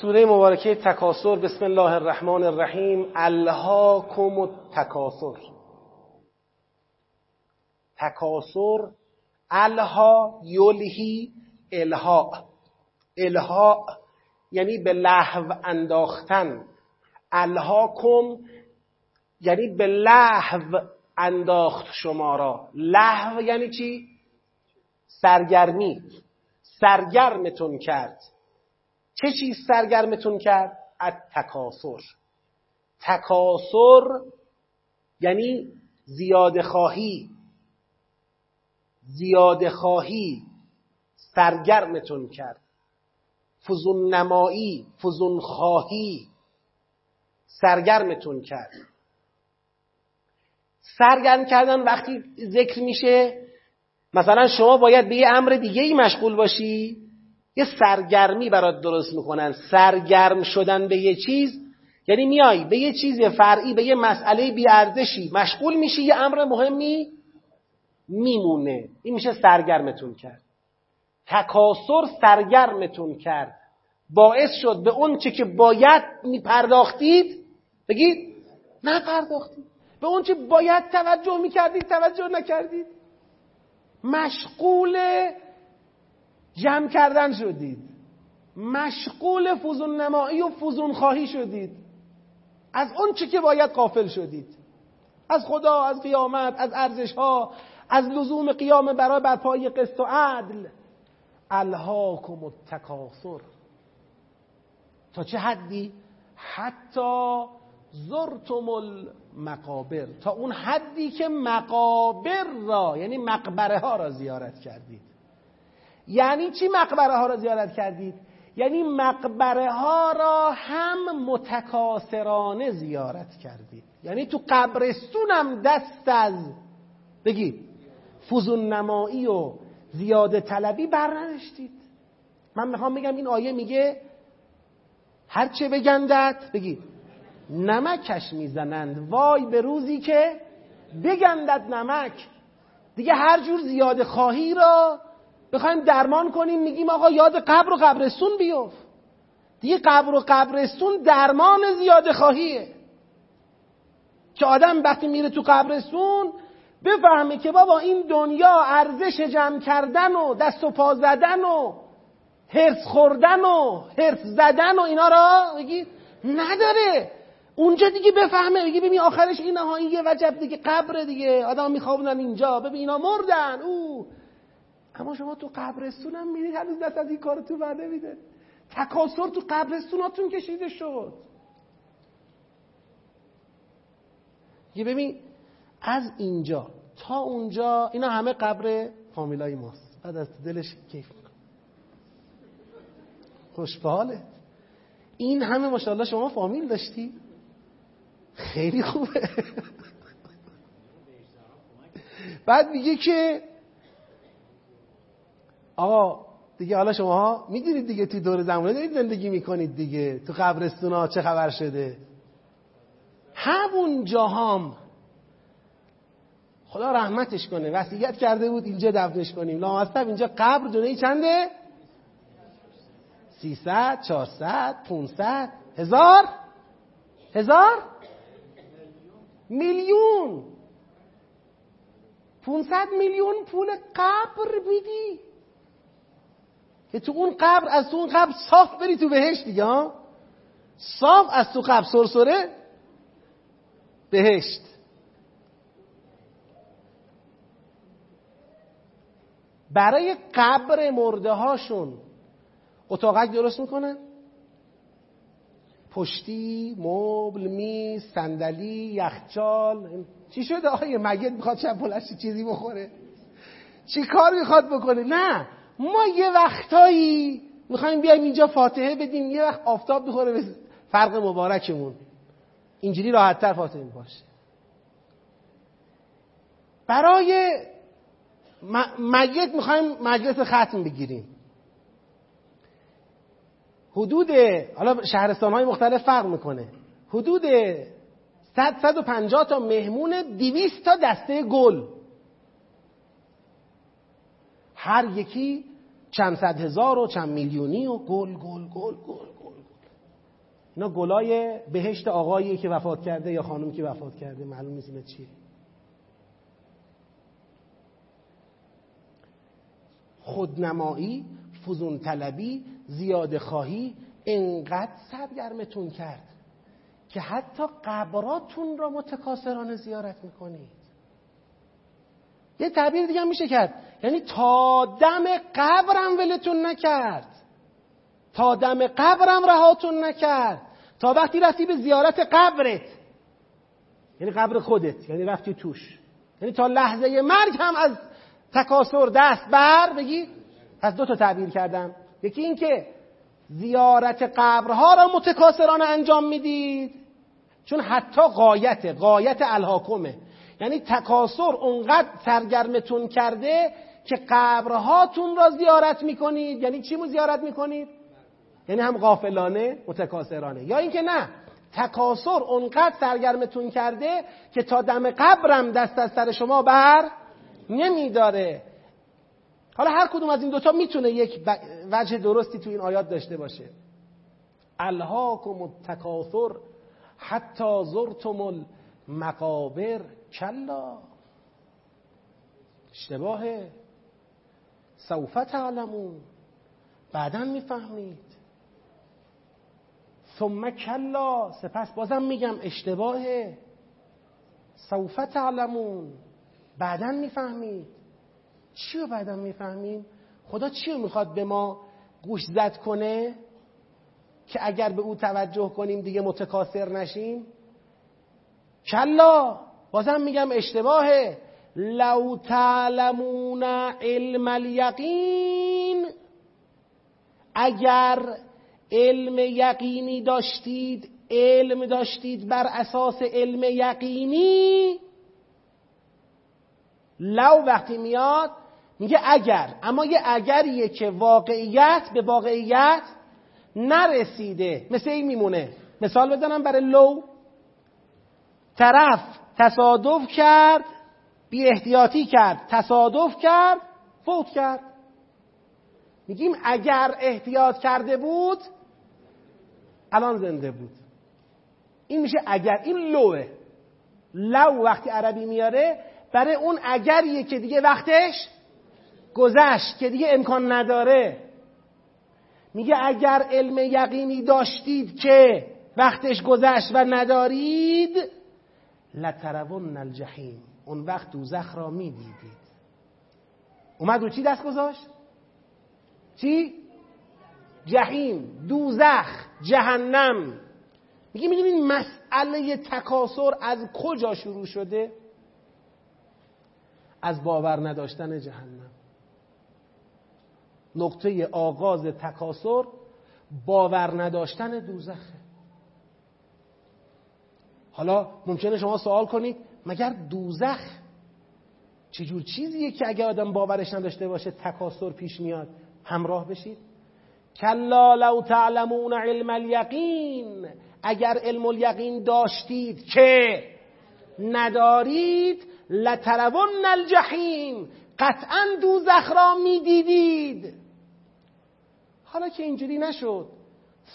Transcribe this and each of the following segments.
سوره مبارکه تکاسر بسم الله الرحمن الرحیم. الهاکم التکاسر تکاسر الها یلهی الها. الها یعنی به لحو انداختن. الهاکم یعنی به لحو انداخت شما را. لحو یعنی چی؟ سرگرمی. سرگرمتون کرد. چه چیز سرگرمتون کرد؟ تکاسر تکاسر یعنی زیاده خواهی. زیاده خواهی سرگرمتون کرد. فزون نمایی فزون خواهی سرگرمتون کرد. سرگرم کردن وقتی ذکر میشه مثلا شما باید به یه امر دیگه ای مشغول باشی. یه سرگرمی برات درست می‌کنن. سرگرم شدن به یه چیز. یعنی میای به یه چیز فرعی به یه مسئله بیارزشی مشغول میشی یه امر مهمی میمونه. این میشه سرگرمتون کرد. تکاسر سرگرمتون کرد. باعث شد به اون چه که باید میپرداختید بگید نپرداختید. به اون چه باید توجه می‌کردید توجه نکردید. مشغول جمع کردن شدید. مشغول فوزون نمایی و فوزون خواهی شدید. از اون چی که باید قافل شدید. از خدا از قیامت از ارزش ها از لزوم قیام برای برپای قسط و عدل. الهاکم التکاثر. تا چه حدی؟ حتی زرتم المقابر. تا اون حدی که مقابر را یعنی مقبره ها را زیارت کردید. یعنی چی مقبره ها را زیارت کردید؟ یعنی مقبره ها را هم متکاسرانه زیارت کردید. یعنی تو قبرستونم دست از بگید فوزون نمایی و زیاده طلبی برنشتید. من می‌خوام بگم این آیه میگه هرچه بگندت بگید نمکش می‌زنند. وای به روزی که بگندد نمک. دیگه هر جور زیاده خواهی را بخوایم درمان کنیم میگیم آقا یاد قبر و قبرستون بیفت. دیگه قبر و قبرستون درمان زیاده خواهیه. که آدم وقتی میره تو قبرستون بفهمه که بابا این دنیا ارزش جمع کردن و دست و پا زدن و هرس خوردن و هرس زدن و اینا را بگید نداره. اونجا دیگه بفهمه بگی ببین آخرش این یه وجب دیگه قبر دیگه. آدم میخوابونن اینجا. ببین اینا مردن. او. اما شما تو قبرستون هم میرید هنوز دست از این کار تو بر نمیده. تکاسر تو قبرستوناتون کشیده شد. یه ببین از اینجا تا اونجا اینا همه قبر فامیلای ماست. بعد از دلش کیف خوشباله این همه ماشاءالله شما فامیل داشتی؟ خیلی خوبه. بعد میگه که آقا دیگه حالا شما می‌دونید دیگه توی دور زمانه دارید زندگی می‌کنید دیگه. تو قبرستون ها چه خبر شده؟ همون جاهام. خدا رحمتش کنه. وصیت کرده بود اینجا دفنش کنیم. لامصب اینجا قبر دونه چنده؟ سیصد چهارصد پونصد هزار؟ هزار؟ میلیون. پونصد میلیون پول قبر میدی تو اون قبر از تو اون قبر صاف بری تو بهشت دیگه صاف از تو قبر سرسره بهشت. برای قبر مرده هاشون اتاقک درست می‌کنن؟ پشتی مبل میز صندلی یخچال. چی شده آقای مگت می‌خواد شب بلشی چیزی بخوره؟ چی کار می‌خواد بکنه؟ نه. ما یه وقتایی می‌خوایم بیایم اینجا فاتحه بدیم یه وقت آفتاب بخوره به فرق مبارکمون. اینجوری راحتتر فاتحه باشه برای میت می‌خوایم مجلس ختم بگیریم. حدود حالا شهرستان های مختلف فرق می‌کنه. حدود 100 150 تا مهمون 200 تا دسته گل. هر یکی چند صد هزار و چند میلیونی و گل گل گل گل گل اینا گلای بهشت آقایی که وفات کرده یا خانم که وفات کرده معلوم نیست اینا چیه. خودنمایی فزون طلبی زیاد خواهی انقدر سرگرمتون کرد که حتی قبراتون را متکاسرانه زیارت می‌کنید. یه تعبیر دیگه میشه کرد. یعنی تا دم قبرم ولتون نکرد. تا دم قبرم رهاتون نکرد. تا وقتی رفتی به زیارت قبرت. یعنی قبر خودت. یعنی رفتی توش. یعنی تا لحظه مرگ هم از تکاسر دست بر بگی؟ از دو تا تعبیر کردم. یکی این که زیارت قبرها را متکاسرانه انجام می‌دید. چون حتی قایت قایت الهاکمه یعنی تکاسر اونقدر سرگرمتون کرده که قبرهاتون را زیارت می‌کنید. یعنی چی مو زیارت می‌کنید؟ یعنی هم غافلانه متکاسرانه یا اینکه نه تکاسر اونقدر سرگرمتون کرده که تا دم قبرم دست از سر شما بر نمیداره. حالا هر کدوم از این دوتا می‌تونه یک وجه درستی تو این آیات داشته باشه. الهاکم التکاثر حتی زرتم المقابر. کلا. اشتباهه سوف تعلمون. بعدا می‌فهمید. ثم کلا. سپس بازم میگم اشتباهه سوف تعلمون. بعدا می‌فهمید. چی رو بعدا می‌فهمیم؟ خدا چی رو می‌خواد به ما گوش زد کنه که اگر به او توجه کنیم دیگه متکاثر نشیم؟ کلا. بازم میگم اشتباهه لو تعلمون علم الیقین. اگر علم یقینی داشتید علم داشتید بر اساس علم یقینی لو وقتی میاد میگه اگر. اما یه اگریه که واقعیت به واقعیت نرسیده. مثل این میمونه. مثال بزنم برای لو. طرف تصادف کرد بی احتیاطی کرد تصادف کرد فوت کرد. میگیم اگر احتیاط کرده بود الان زنده بود. این میشه اگر این لوه. لو وقتی عربی میاره برای اون اگریه که دیگه وقتش گذشت که دیگه امکان نداره. میگه اگر علم یقینی داشتید که وقتش گذشت و ندارید لترون الجحیم. اون وقت دوزخ را می‌دیدید. اومد رو چی دست گذاشت؟ چی؟ جهیم دوزخ. جهنم. میگه می‌دونید مسئله تکاسر از کجا شروع شده؟ از باور نداشتن جهنم. نقطه آغاز تکاسر باور نداشتن دوزخه. حالا ممکنه شما سوال کنید مگر دوزخ چجور چیزیه که اگر آدم باورش نداشته باشه تکاسر پیش میاد همراه بشید؟ کلا لو تعلمون علم الیقین اگر علم الیقین داشتید که ندارید لترون الجحیم قطعا دوزخ را می‌دیدید. حالا که اینجوری نشد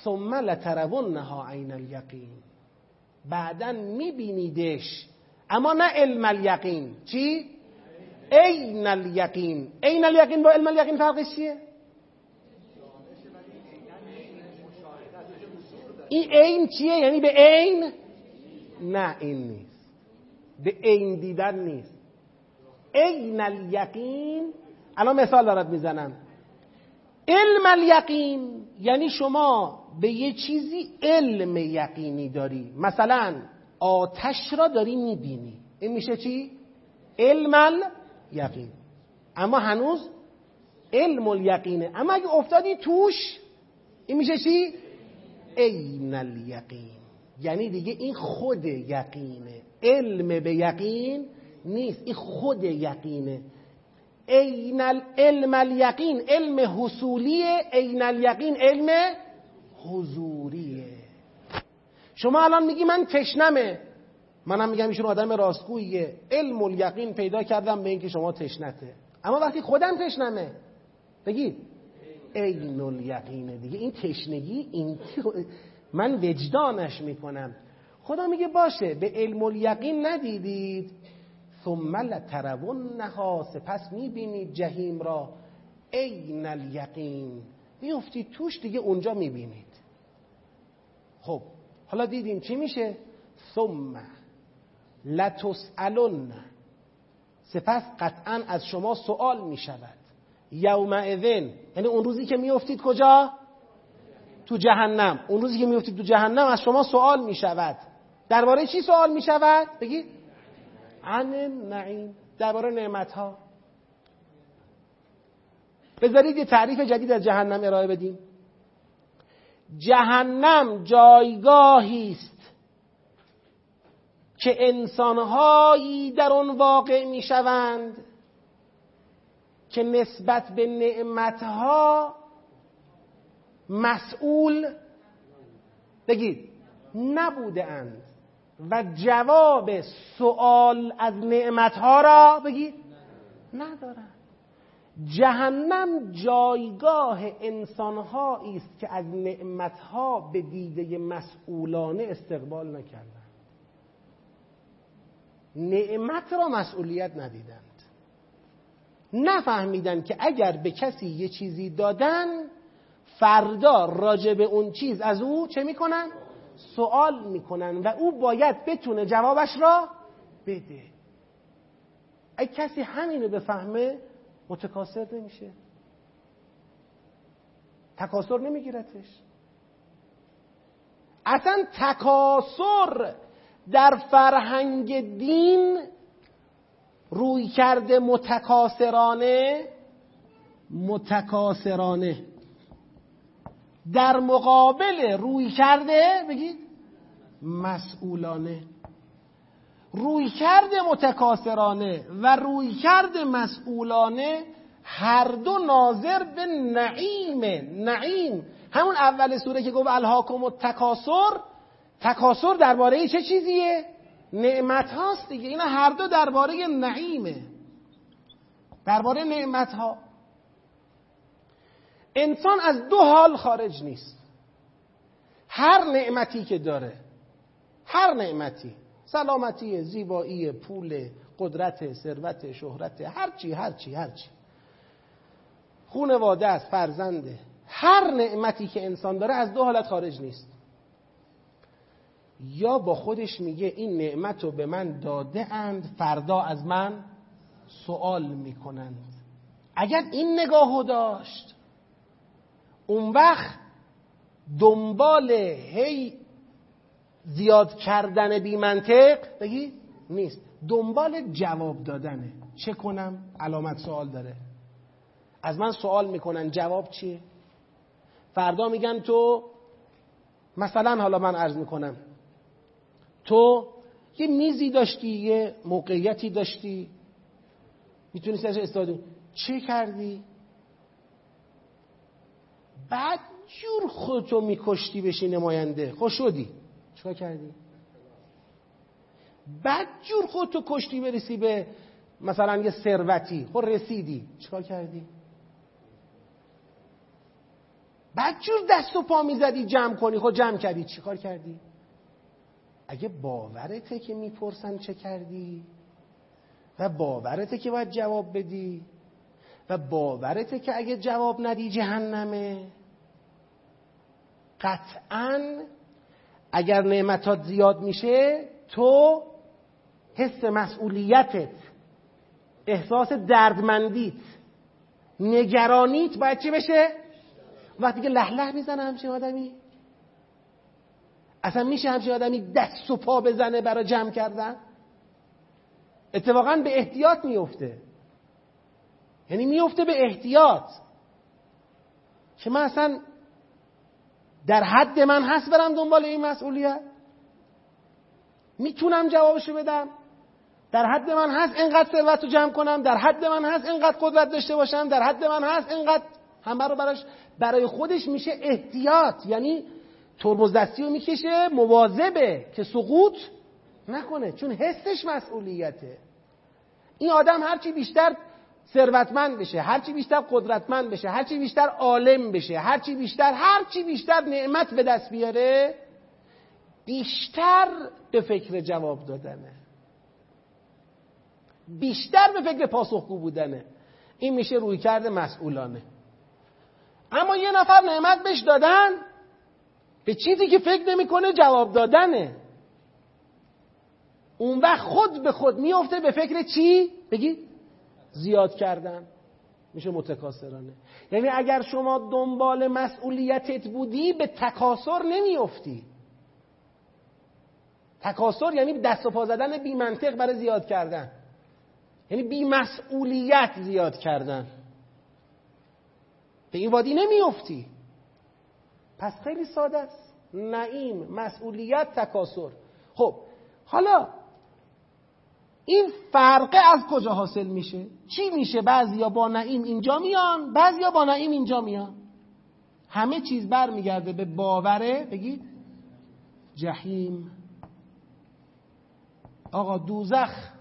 ثم لترونها عین الیقین. بعدا میبینیدش اما نه علم الیقین چی؟ عین الیقین عین الیقین با علم الیقین فرقش چیه؟ این عین چیه؟ یعنی به عین؟ نه این نیست به عین دیدن نیست عین الیقین الان مثال دارد می‌زنم علم الیقین. یعنی شما به یه چیزی علم یقینی داری. مثلا آتش را داری می‌بینی. این میشه چی؟ علم الیقین. اما هنوز علم الیقینه. اما اگه افتادی توش این میشه چی؟ عین الیقین. یعنی دیگه این خود یقینه. علم به یقین نیست. این خود یقینه. عین علم الیقین علم حصولیه عین الیقین علم حضوریه. شما الان میگی من تشنمه. منم میگم ایشون آدم راستگوییه. علم الیقین پیدا کردم به اینکه شما تشنته. اما وقتی خودم تشنمه بگید عین الیقینه دیگه این تشنگی این من وجدانش می‌کنم. خدا میگه باشه به علم الیقین ندیدید. ثم لترونها سپس می‌بینید جهیم را. عین الیقین. میفتید توش دیگه اونجا می‌بینید. خب حالا دیدیم چی میشه؟ ثم لتسالن سپس قطعا از شما سوال می‌شود. یومئذن یعنی اون روزی که میفتید کجا؟ تو جهنم. اون روزی که میفتید تو جهنم از شما سوال می‌شود. درباره چی سوال می‌شود؟ بگید عن نعیم درباره نعمت ها بذارید یه تعریف جدید از جهنم ارائه بدیم. جهنم جایگاهی است که انسانهایی در آن واقع می‌شوند که نسبت به نعمتها مسئول بگید نبوده اند. و جواب سوال از نعمتها را بگید. ندارند جهنم جایگاه انسانهایی است که از نعمتها به دیده مسئولانه استقبال نکردند. نعمت را مسئولیت ندیدند. نفهمیدند که اگر به کسی یه چیزی دادن فردا راجع به اون چیز از او چه می‌کنن؟ سوال می‌کنن و او باید بتونه جوابش را بده. اگه کسی همینو بفهمه متکاسر نمیشه. تکاسر نمیگیرتش. اصلا تکاسر در فرهنگ دین روی کرده متکاسرانه متکاسرانه در مقابل روی کرده بگید مسئولانه. روی کرده متکاسرانه و روی کرده مسئولانه هر دو ناظر به نعیم نعیم. همون اول سوره که گفت الهاکم و تکاسر تکاسر درباره چه چیزیه؟ نعمت هاست دیگه. اینا هر دو درباره نعیمه. درباره نعمت ها انسان از دو حال خارج نیست. هر نعمتی که داره هر نعمتی سلامتی زیبایی پول قدرت ثروت شهرت هرچی هرچی هرچی خونواده است فرزنده هر نعمتی که انسان داره از دو حالت خارج نیست. یا با خودش میگه این نعمت رو به من داده اند فردا از من سوال می‌کنند. اگر این نگاهو داشت اون وقت دنبال هی زیاد کردن بی منطق بگی نیست. دنبال جواب دادنه. چه کنم؟ علامت سوال داره. از من سوال می‌کنن جواب چیه؟ فردا میگن تو مثلا حالا من عرض می‌کنم تو یه میزی داشتی یه موقعیتی داشتی. می‌تونی ازش استفاده چه کردی؟ بعد جور خودتو میکشتی بشی نماینده. خوش شدی. چیکار کردی؟ بعد جور خودتو کشتی برسی به مثلا یه ثروتی. خب رسیدی. چیکار کردی؟ بعد جور دست و پا می‌زدی جمع کنی. خود جمع کردی. چیکار کردی؟ اگه باورته که می‌پرسن چه کردی و باورته که باید جواب بدی و باورته که اگه جواب ندی جهنمه. قطعا اگر نعمتات زیاد میشه تو حس مسئولیتت احساس دردمندیت نگرانیت باید چی بشه؟ وقتی که لح می‌زنه همچین آدمی. اصلا میشه همچین آدمی دست و پا بزنه برای جمع کردن؟ اتفاقا به احتیاط میفته. یعنی میفته به احتیاط. که من اصلا در حد من هست برم دنبال این مسئولیت؟ می‌تونم جوابشو بدم؟ در حد من هست اینقدر ثروت رو جمع کنم؟ در حد من هست اینقدر قدرت داشته باشم؟ در حد من هست اینقدر همه رو براش برای خودش میشه احتیاط. یعنی ترمز دستی رو می‌کشه مواظبه که سقوط نکنه. چون حسش مسئولیته. این آدم هرچی بیشتر ثروتمند بشه هرچی بیشتر قدرتمند بشه هرچی بیشتر عالم بشه هرچی بیشتر هرچی بیشتر نعمت به دست بیاره بیشتر به فکر جواب دادنه. بیشتر به فکر پاسخگو بودنه. این میشه روی کرده مسئولانه. اما یه نفر نعمت بهش دادن به چیزی که فکر نمی‌کنه جواب دادنه. اون وقت خود به خود میفته به فکر چی؟ بگی زیاد کردن میشه متکاسرانه یعنی اگر شما دنبال مسئولیتت بودی به تکاسر نمیافتی. تکاسر یعنی دست و پا زدن بی منطق برای زیاد کردن. یعنی بی مسئولیت زیاد کردن. به این وادی نمیافتی. پس خیلی ساده است. نعیم مسئولیت تکاسر خب حالا این فرقه از کجا حاصل میشه؟ چی میشه؟ بعضیا با نعیم اینجا میان بعضیا با نعیم اینجا میان. همه چیز برمیگرده به باوره بگید جهیم آقا دوزخ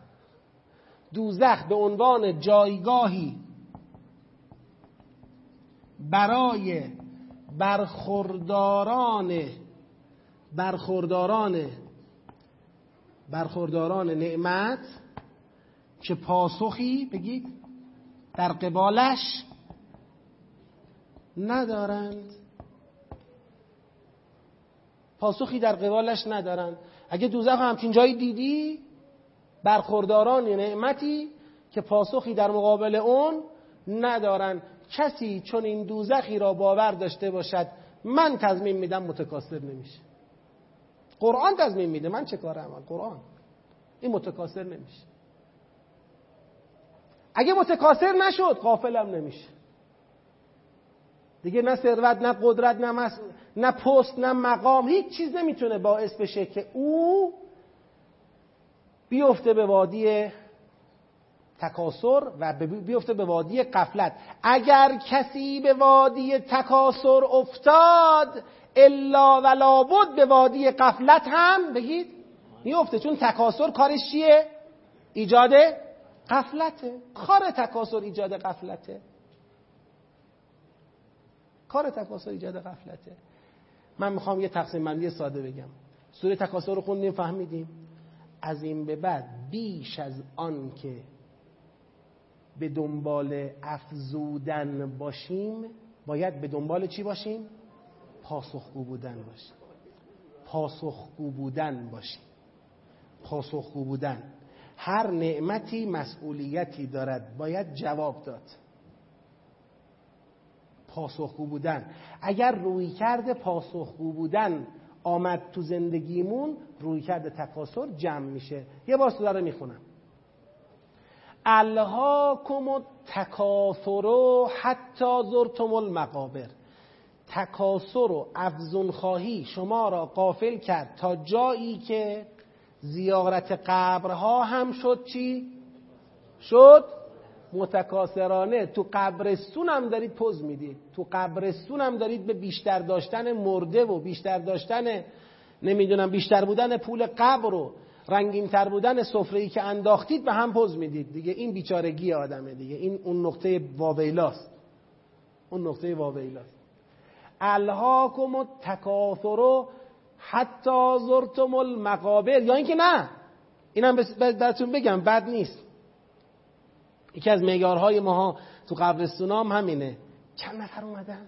دوزخ به عنوان جایگاهی برای برخورداران برخورداران برخورداران نعمت که پاسخی بگید؟ در قبالش ندارند. پاسخی در قبالش ندارند. اگه دوزخ همچین جایی دیدی برخورداران نعمتی که پاسخی در مقابل اون ندارن کسی چون این دوزخی را باور داشته باشد من تضمین میدم متکاسر نمیشه. قرآن تضمین میده. من چه کارم قرآن. این متکاسر نمیشه. اگه متکاسر نشد قافلم نمیشه. دیگه نه ثروت نه قدرت نه مس... نه پست نه مقام هیچ چیز نمی‌تونه باعث بشه که او بیفته به وادی تکاسر و بیفته به وادی قفلت اگر کسی به وادی تکاسر افتاد الا ولا بود به وادی قفلت هم بگید میفته. چون تکاسر کارش چیه؟ ایجاد قفلته کار تکاسر ایجاد قفلته کار تکاسر ایجاد قفلته من می‌خوام یه تقسیم بندی ساده بگم. سوره تکاسر رو خوندیم فهمیدیم. از این به بعد بیش از آن که به دنبال افزودن باشیم باید به دنبال چی باشیم؟ پاسخگو بودن باشیم پاسخگو بودن باشیم پاسخگو بودن. هر نعمتی مسئولیتی دارد باید جواب داد. پاسخگو بودن. اگر روی کرده پاسخگو بودن آمد تو زندگیمون روی کرده تکاسر جمع میشه. یه بار سوره رو می‌خونم. الهاکم و تکاثر حتی زرتم المقابر. تکاسر و افزون خواهی شما را قافل کرد تا جایی که زیارت قبرها هم شد چی؟ شد؟ متکاسرانه. تو قبرستون هم دارید پوز می‌دید. تو قبرستون هم دارید به بیشتر داشتن مرده و بیشتر داشتن نمی‌دونم بیشتر بودن پول قبر و رنگین تر بودن سفره که انداختید به هم پوز می‌دید. دیگه این بیچارگی آدمه دیگه. این اون نقطه واویلاست. اون نقطه واویلاست. الهاکم و تکاثر حتی زرتم المقابر. یا اینکه نه اینم براتون بگم بد نیست. یکی از معیارهای ماها تو قبرستونام همینه. چند نفر اومدن؟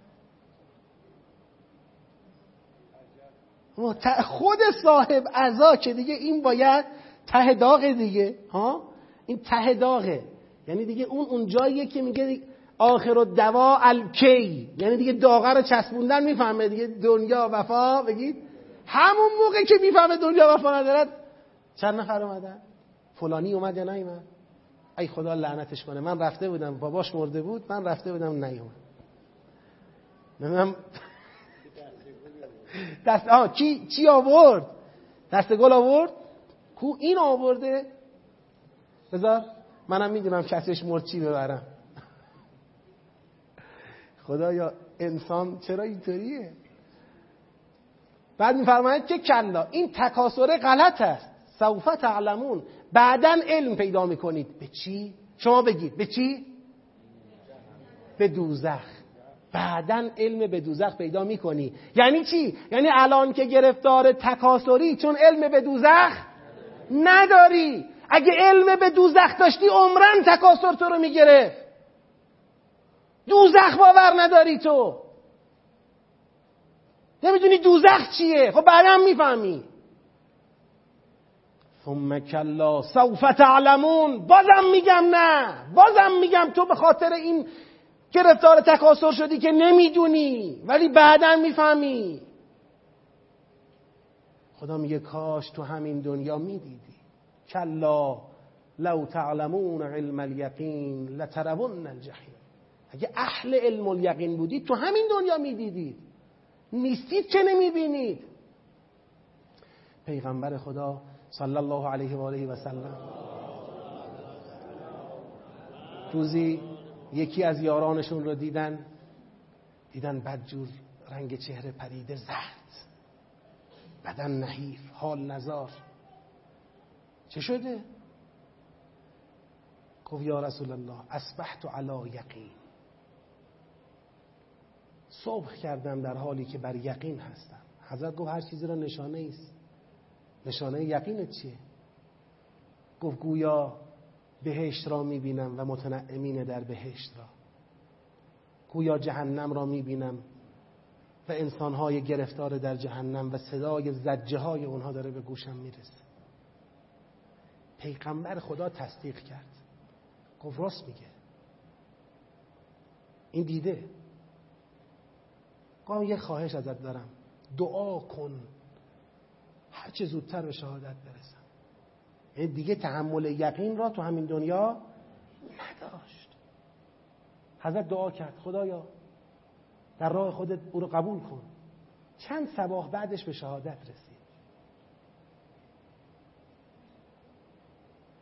خود صاحب عزا که دیگه این باید ته داغه دیگه ها؟ این ته داغه. یعنی دیگه اون اون جاییه که میگه آخر و دوا الکی. یعنی دیگه داغه رو چسبوندن می‌فهمه دیگه دنیا وفا. بگید. همون موقع که می‌فهمه دنیا وفا ندارد چند نفر اومدن؟ فلانی اومد یا نیومد ای خدا لعنتش کنه. من رفته بودم. باباش مرده بود. من رفته بودم نیومد نمی‌دونم. دست آه چی چی آورد؟ دست گل آورد؟ کو این آورده؟ بذار منم می‌دونم کسش مرد چی ببرم. خدایا انسان چرا اینطوریه؟ بعد میفرماید که کلا این تکاسر غلط است. سوف تعلمون. بعدا علم پیدا می‌کنید. به چی؟ شما بگید. به چی؟ به دوزخ. بعدا علم به دوزخ پیدا می‌کنی. یعنی چی؟ یعنی الان که گرفتار تکاسری چون علم به دوزخ نداری. اگه علم به دوزخ داشتی عمرن تکاسر تو رو می‌گرفت. دوزخ باور نداری تو. نمی‌دونی دوزخ چیه؟ خب بعدا می‌فهمی. ثم کلا سوف تعلمون. بازم میگم نه. بازم میگم تو به خاطر این گرفتار تکاسر شدی که نمی‌دونی. ولی بعدا می‌فهمی. خدا میگه کاش تو همین دنیا می‌دیدی. کلا لو تعلمون علم الیقین لترون الجحیم. اگه اهل علم الیقین بودید تو همین دنیا می‌دیدید. نیستید چه نمی‌بینید. پیغمبر خدا صلی الله علیه و آله و سلم. روزی یکی از یارانشون رو دیدن. دیدن بدجور رنگ چهره پریده زرد. بدن نحیف حال نزار. چه شده؟ گفت یا رسول الله اسبحت علی یقین. صبح کردم در حالی که بر یقین هستم. حضرت گفت هر چیزی را نشانه است. نشانه یقینت چیه؟ گفت گویا بهشت را می‌بینم و متنعمین در بهشت را. گویا جهنم را می‌بینم و انسانهای گرفتار در جهنم و صدای زجه های اونها داره به گوشم می‌رسه. پیغمبر خدا تصدیق کرد. گفت راست میگه. این دیده گفت یه خواهش ازت دارم. دعا کن. هرچه زودتر به شهادت برسم. یعنی دیگه تحمل یقین را تو همین دنیا نداشت. حضرت دعا کرد خدایا در راه خودت او رو قبول کن. چند سباه بعدش به شهادت رسید.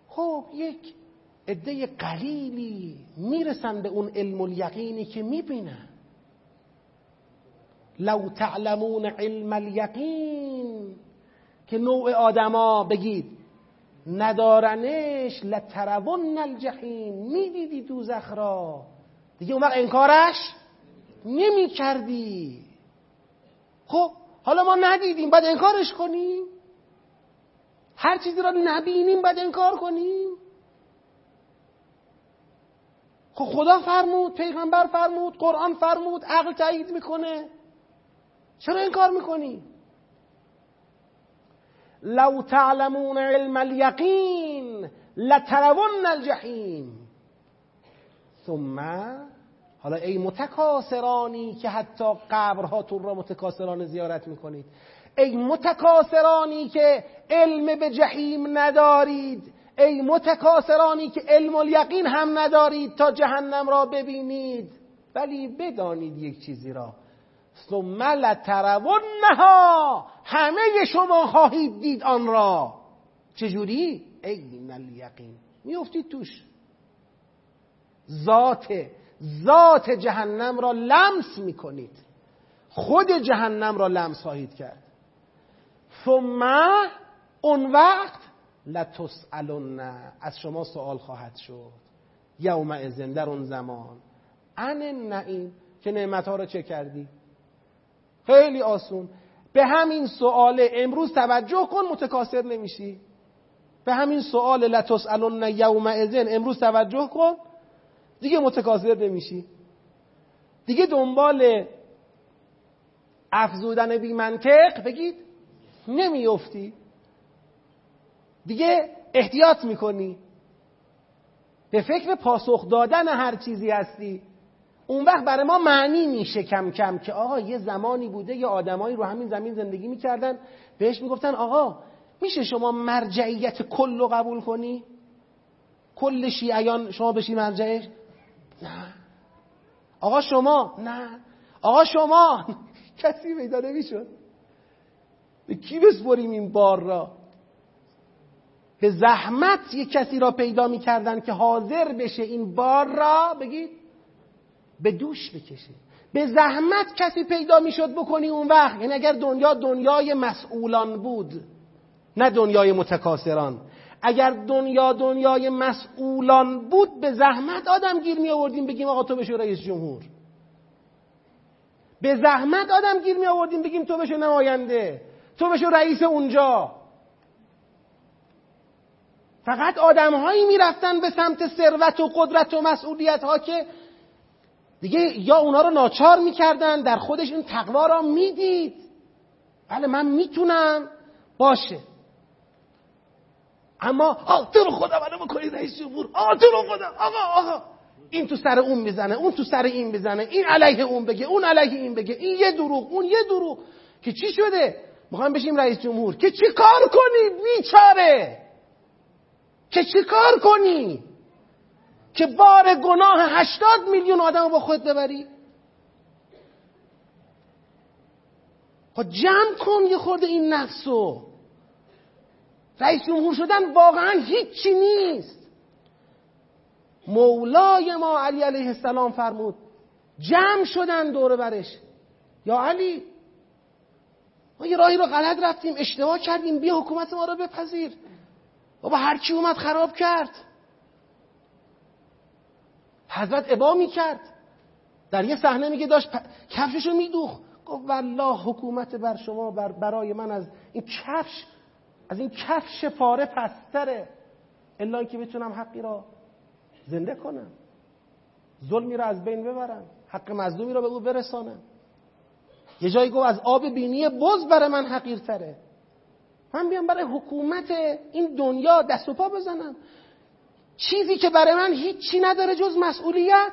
خب یک عده قلیلی می‌رسن به اون علم الیقینی که می‌بینن. لو تعلمون علم الیقین که نوع آدما بگید ندارنش لترون الجحیم. می‌دیدی دوزخ را؟ دیگه اون وقت انکارش نمی کردی خب حالا ما ندیدیم بعد انکارش کنیم. هر چیزی را نبینیم بعد انکار کنیم. خب خدا فرمود پیغمبر فرمود قرآن فرمود عقل تایید می‌کنه. چرا انکار می‌کنی؟ لو تعلمون علم اليقین لترون الجحیم. ثم حالا ای متکاسرانی که حتی قبرهاتون را متکاسران زیارت می‌کنید. ای متکاسرانی که علم به جحیم ندارید. ای متکاسرانی که علم الیقین هم ندارید تا جهنم را ببینید. ولی بدانید یک چیزی را. ثم لترونها. همه شما خواهید دید آن را. چجوری؟ این الیقین. میفتید توش. ذات ذات جهنم را لمس می‌کنید. خود جهنم را لمس خواهید کرد. ثم اون وقت لتسالون از شما سوال خواهد شد. یوم ازن در اون زمان. ان النعیم. که نعمت ها را چه کردی؟ خیلی آسون. به همین سوال امروز توجه کن متکاسر نمیشی. به همین سوال لتسالون یوم ازن امروز توجه کن. دیگه متکاسر نمیشی. دیگه دنبال افزودن بی منطق بگید. نمیفتی دیگه احتیاط می‌کنی. به فکر پاسخ دادن هر چیزی هستی. اون وقت برای ما معنی میشه کم کم که آقا یه زمانی بوده یه آدمایی رو همین زمین زندگی می‌کردن. بهش می‌گفتن آقا میشه شما مرجعیت کل رو قبول کنی؟ کل شیعیان شما بشی مرجعش نه. آقا شما؟ نه. آقا شما؟ کسی پیدا نمی‌شد. به کی بسپریم این بار را؟ به زحمت یک کسی را پیدا می‌کردن که حاضر بشه این بار را؟ بگید. به دوش بکشه به زحمت کسی پیدا می‌شد بکنی اون وقت. یعنی اگر دنیا دنیای مسئولان بود نه دنیای متکاسران اگر دنیا دنیای مسئولان بود به زحمت آدم گیر می آوردیم بگیم آقا تو بشو رئیس جمهور. به زحمت آدم گیر می آوردیم بگیم تو بشو نماینده. تو بشو رئیس اونجا. فقط آدم هایی می‌رفتن به سمت ثروت و قدرت و مسئولیت ها که دیگه یا اونا رو ناچار می‌کردن در خودش این تقوا را می‌دید. بله من می‌تونم. باشه. اما آه تو رو خدا منو بکنی رئیس جمهور. آه تو رو خدا. آقا آقا. این تو سر اون می‌زنه اون تو سر این بزنه این علیه اون بگه اون علیه این بگه این یه دروغ اون یه دروغ. که چی شده؟ می‌خوایم بشیم رئیس جمهور. که چی کار کنی بیچاره؟ که چی کار کنی؟ که بار گناه هشتاد میلیون آدم با خود ببری. خب جمع کن یه خورده این نفسو رئیس جمهور شدن واقعا هیچی نیست. مولای ما علی علیه السلام فرمود جمع شدن دور برش. یا علی ما یه راهی رو غلط رفتیم اشتباه کردیم بیا حکومت ما رو بپذیر. بابا هر کی اومد خراب کرد. حضرت ابا می‌کرد. در یه صحنه میگه داشت کفششو میدوخ گفت والله حکومت بر شما بر برای من از این کفش از این کفش پاره پستره. الا که بتونم حقی را زنده کنم. ظلمی را از بین ببرم. حق مظلومی را به او برسانم. یه جایی گفت از آب بینی بز برای من حقیرتره. من بیام برای حکومت این دنیا دست و پا بزنم. چیزی که برای من هیچی نداره جز مسئولیت.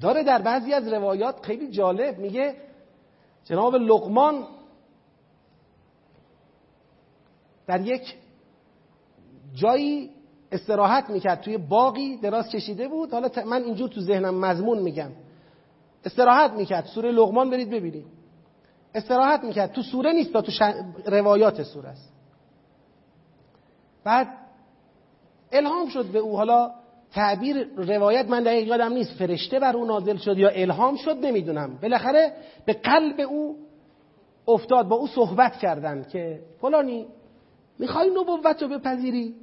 داره در بعضی از روایات خیلی جالب میگه جناب لقمان در یک جایی استراحت می‌کرد توی باقی دراز کشیده بود. حالا من اینجور تو ذهنم مضمون میگم. استراحت می‌کرد. سوره لقمان برید ببینید. استراحت می‌کرد. تو سوره نیست تو روایات سوره است. بعد الهام شد به او. حالا تعبیر روایت من دقیق یادم نیست. فرشته بر او نازل شد یا الهام شد نمی‌دونم. بالاخره به قلب او افتاد با او صحبت کردن که فلانی می‌خوای نبوت رو بپذیری؟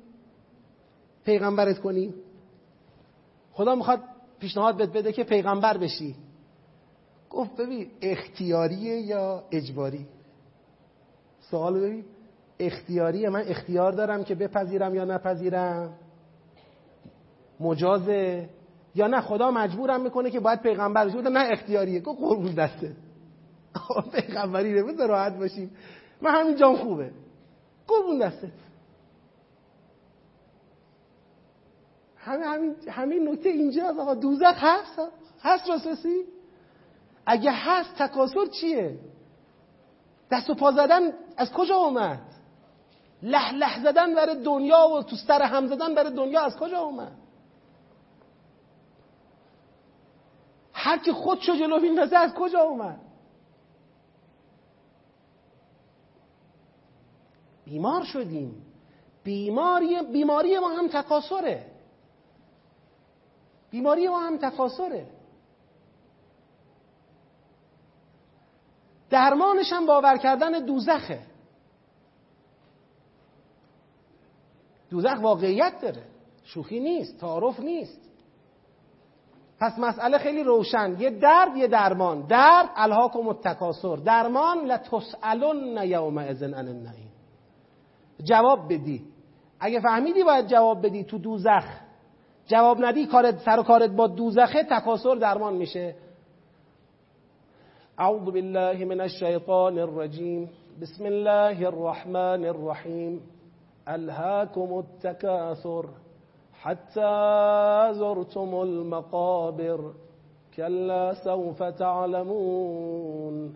پیغمبرت کنی؟ خدا می‌خواد پیشنهاد بهت بده که پیغمبر بشی. گفت ببین اختیاریه یا اجباری؟ سوال ببین. اختیاریه من اختیار دارم که بپذیرم یا نپذیرم؟ مجازه؟ یا نه خدا مجبورم می‌کنه که باید پیغمبر بشه؟ نه اختیاریه. گفت قربون دسته. پیغمبری نمید راحت باشیم. من همین جام خوبه. قربون دسته. همین همین همین نکته اینجا آقا دوزخ هست؟ هست راستی اگه هست تکاسر چیه؟ دست و پا زدن از کجا اومد؟ لح لح زدن برای دنیا و تو سر هم زدن برای دنیا از کجا اومد؟ هر کی خودشو جلو میندازه از کجا اومد؟ بیمار شدیم. بیماری بیماری ما هم تکاسره بیماری ما هم تکاسره درمانش هم باور کردن دوزخه. دوزخ واقعیت داره. شوخی نیست تعارف نیست. پس مسئله خیلی روشن. یه درد یه درمان. درد الهاکم التکاسر درمان لتسالن یومئذ عن النعیم. جواب بدی. اگه فهمیدی باید جواب بدی تو دوزخ. جواب ندی کارت سر و کارت با دوزخه تکاسر درمان میشه. أعوذ بالله من الشیطان الرجیم بسم الله الرحمن الرحیم ألهاكم التكاثر حتى زرتم المقابر. كلا سوف تعلمون.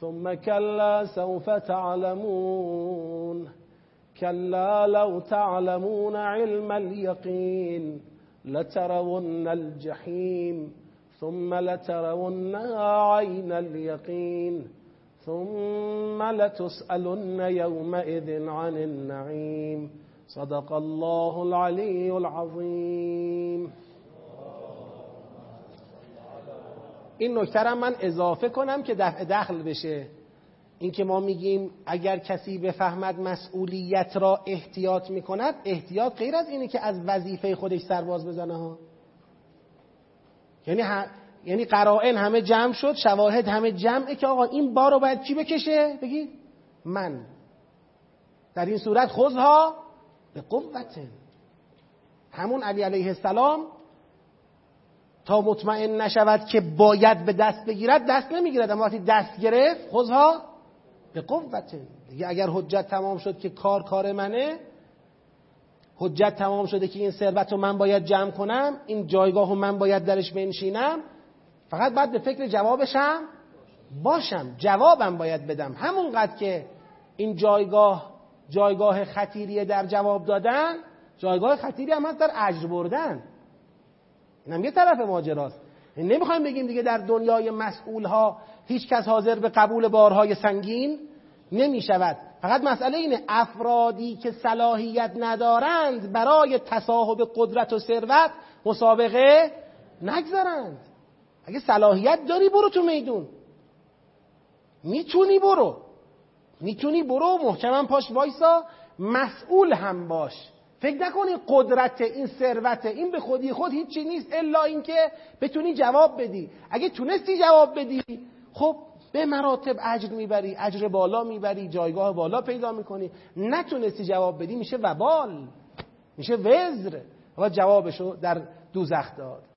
ثم كلا سوف تعلمون. كلا لو تعلمون علم اليقين لترون الجحيم. ثم لترونها عين اليقين ثم لتسألن يومئذ عن النعيم. صدق الله العلي العظيم. این نکترم من اضافه کنم که دفع دخل بشه. اینکه ما میگیم اگر کسی بفهمد مسئولیت را احتیاط می‌کند احتیاط غیر از اینه که از وظیفه خودش سرباز بزنه ها. یعنی یعنی قرائن همه جمع شد شواهد همه جمعه که آقا این بار رو باید کی بکشه؟ بگید من. در این صورت خوزها به قوت. همون علی علیه السلام تا مطمئن نشود که باید به دست بگیرد دست نمی‌گیرد. اما وقتی دست گرفت خوزها به قوت. دیگه اگر حجت تمام شد که کار کار منه حجت تمام شده که این ثروت رو من باید جمع کنم این جایگاه رو من باید درش بنشینم فقط باید به فکر جوابشم باشم جوابم باید بدم. همونقدر که این جایگاه جایگاه خطیریه در جواب دادن جایگاه خطیری هم هست در اجر بردن. اینم یه طرف ماجراست. نمی‌خوایم بگیم دیگه در دنیای مسئول ها هیچ کس حاضر به قبول بارهای سنگین نمی شود فقط مسئله اینه افرادی که صلاحیت ندارند برای تصاحب قدرت و ثروت مسابقه نگذارند اگه صلاحیت داری برو تو میدون. می‌تونی برو. می‌تونی برو محکمم پاش وایسا. مسئول هم باش. فکر نکنی قدرت این ثروت این به خودی خود هیچی نیست الا اینکه بتونی جواب بدی. اگه تونستی جواب بدی خب به مراتب اجر می‌بری اجر بالا می‌بری جایگاه بالا پیدا می‌کنی. نتونستی جواب بدی میشه وبال میشه وزر. و جوابشو در دوزخ داد.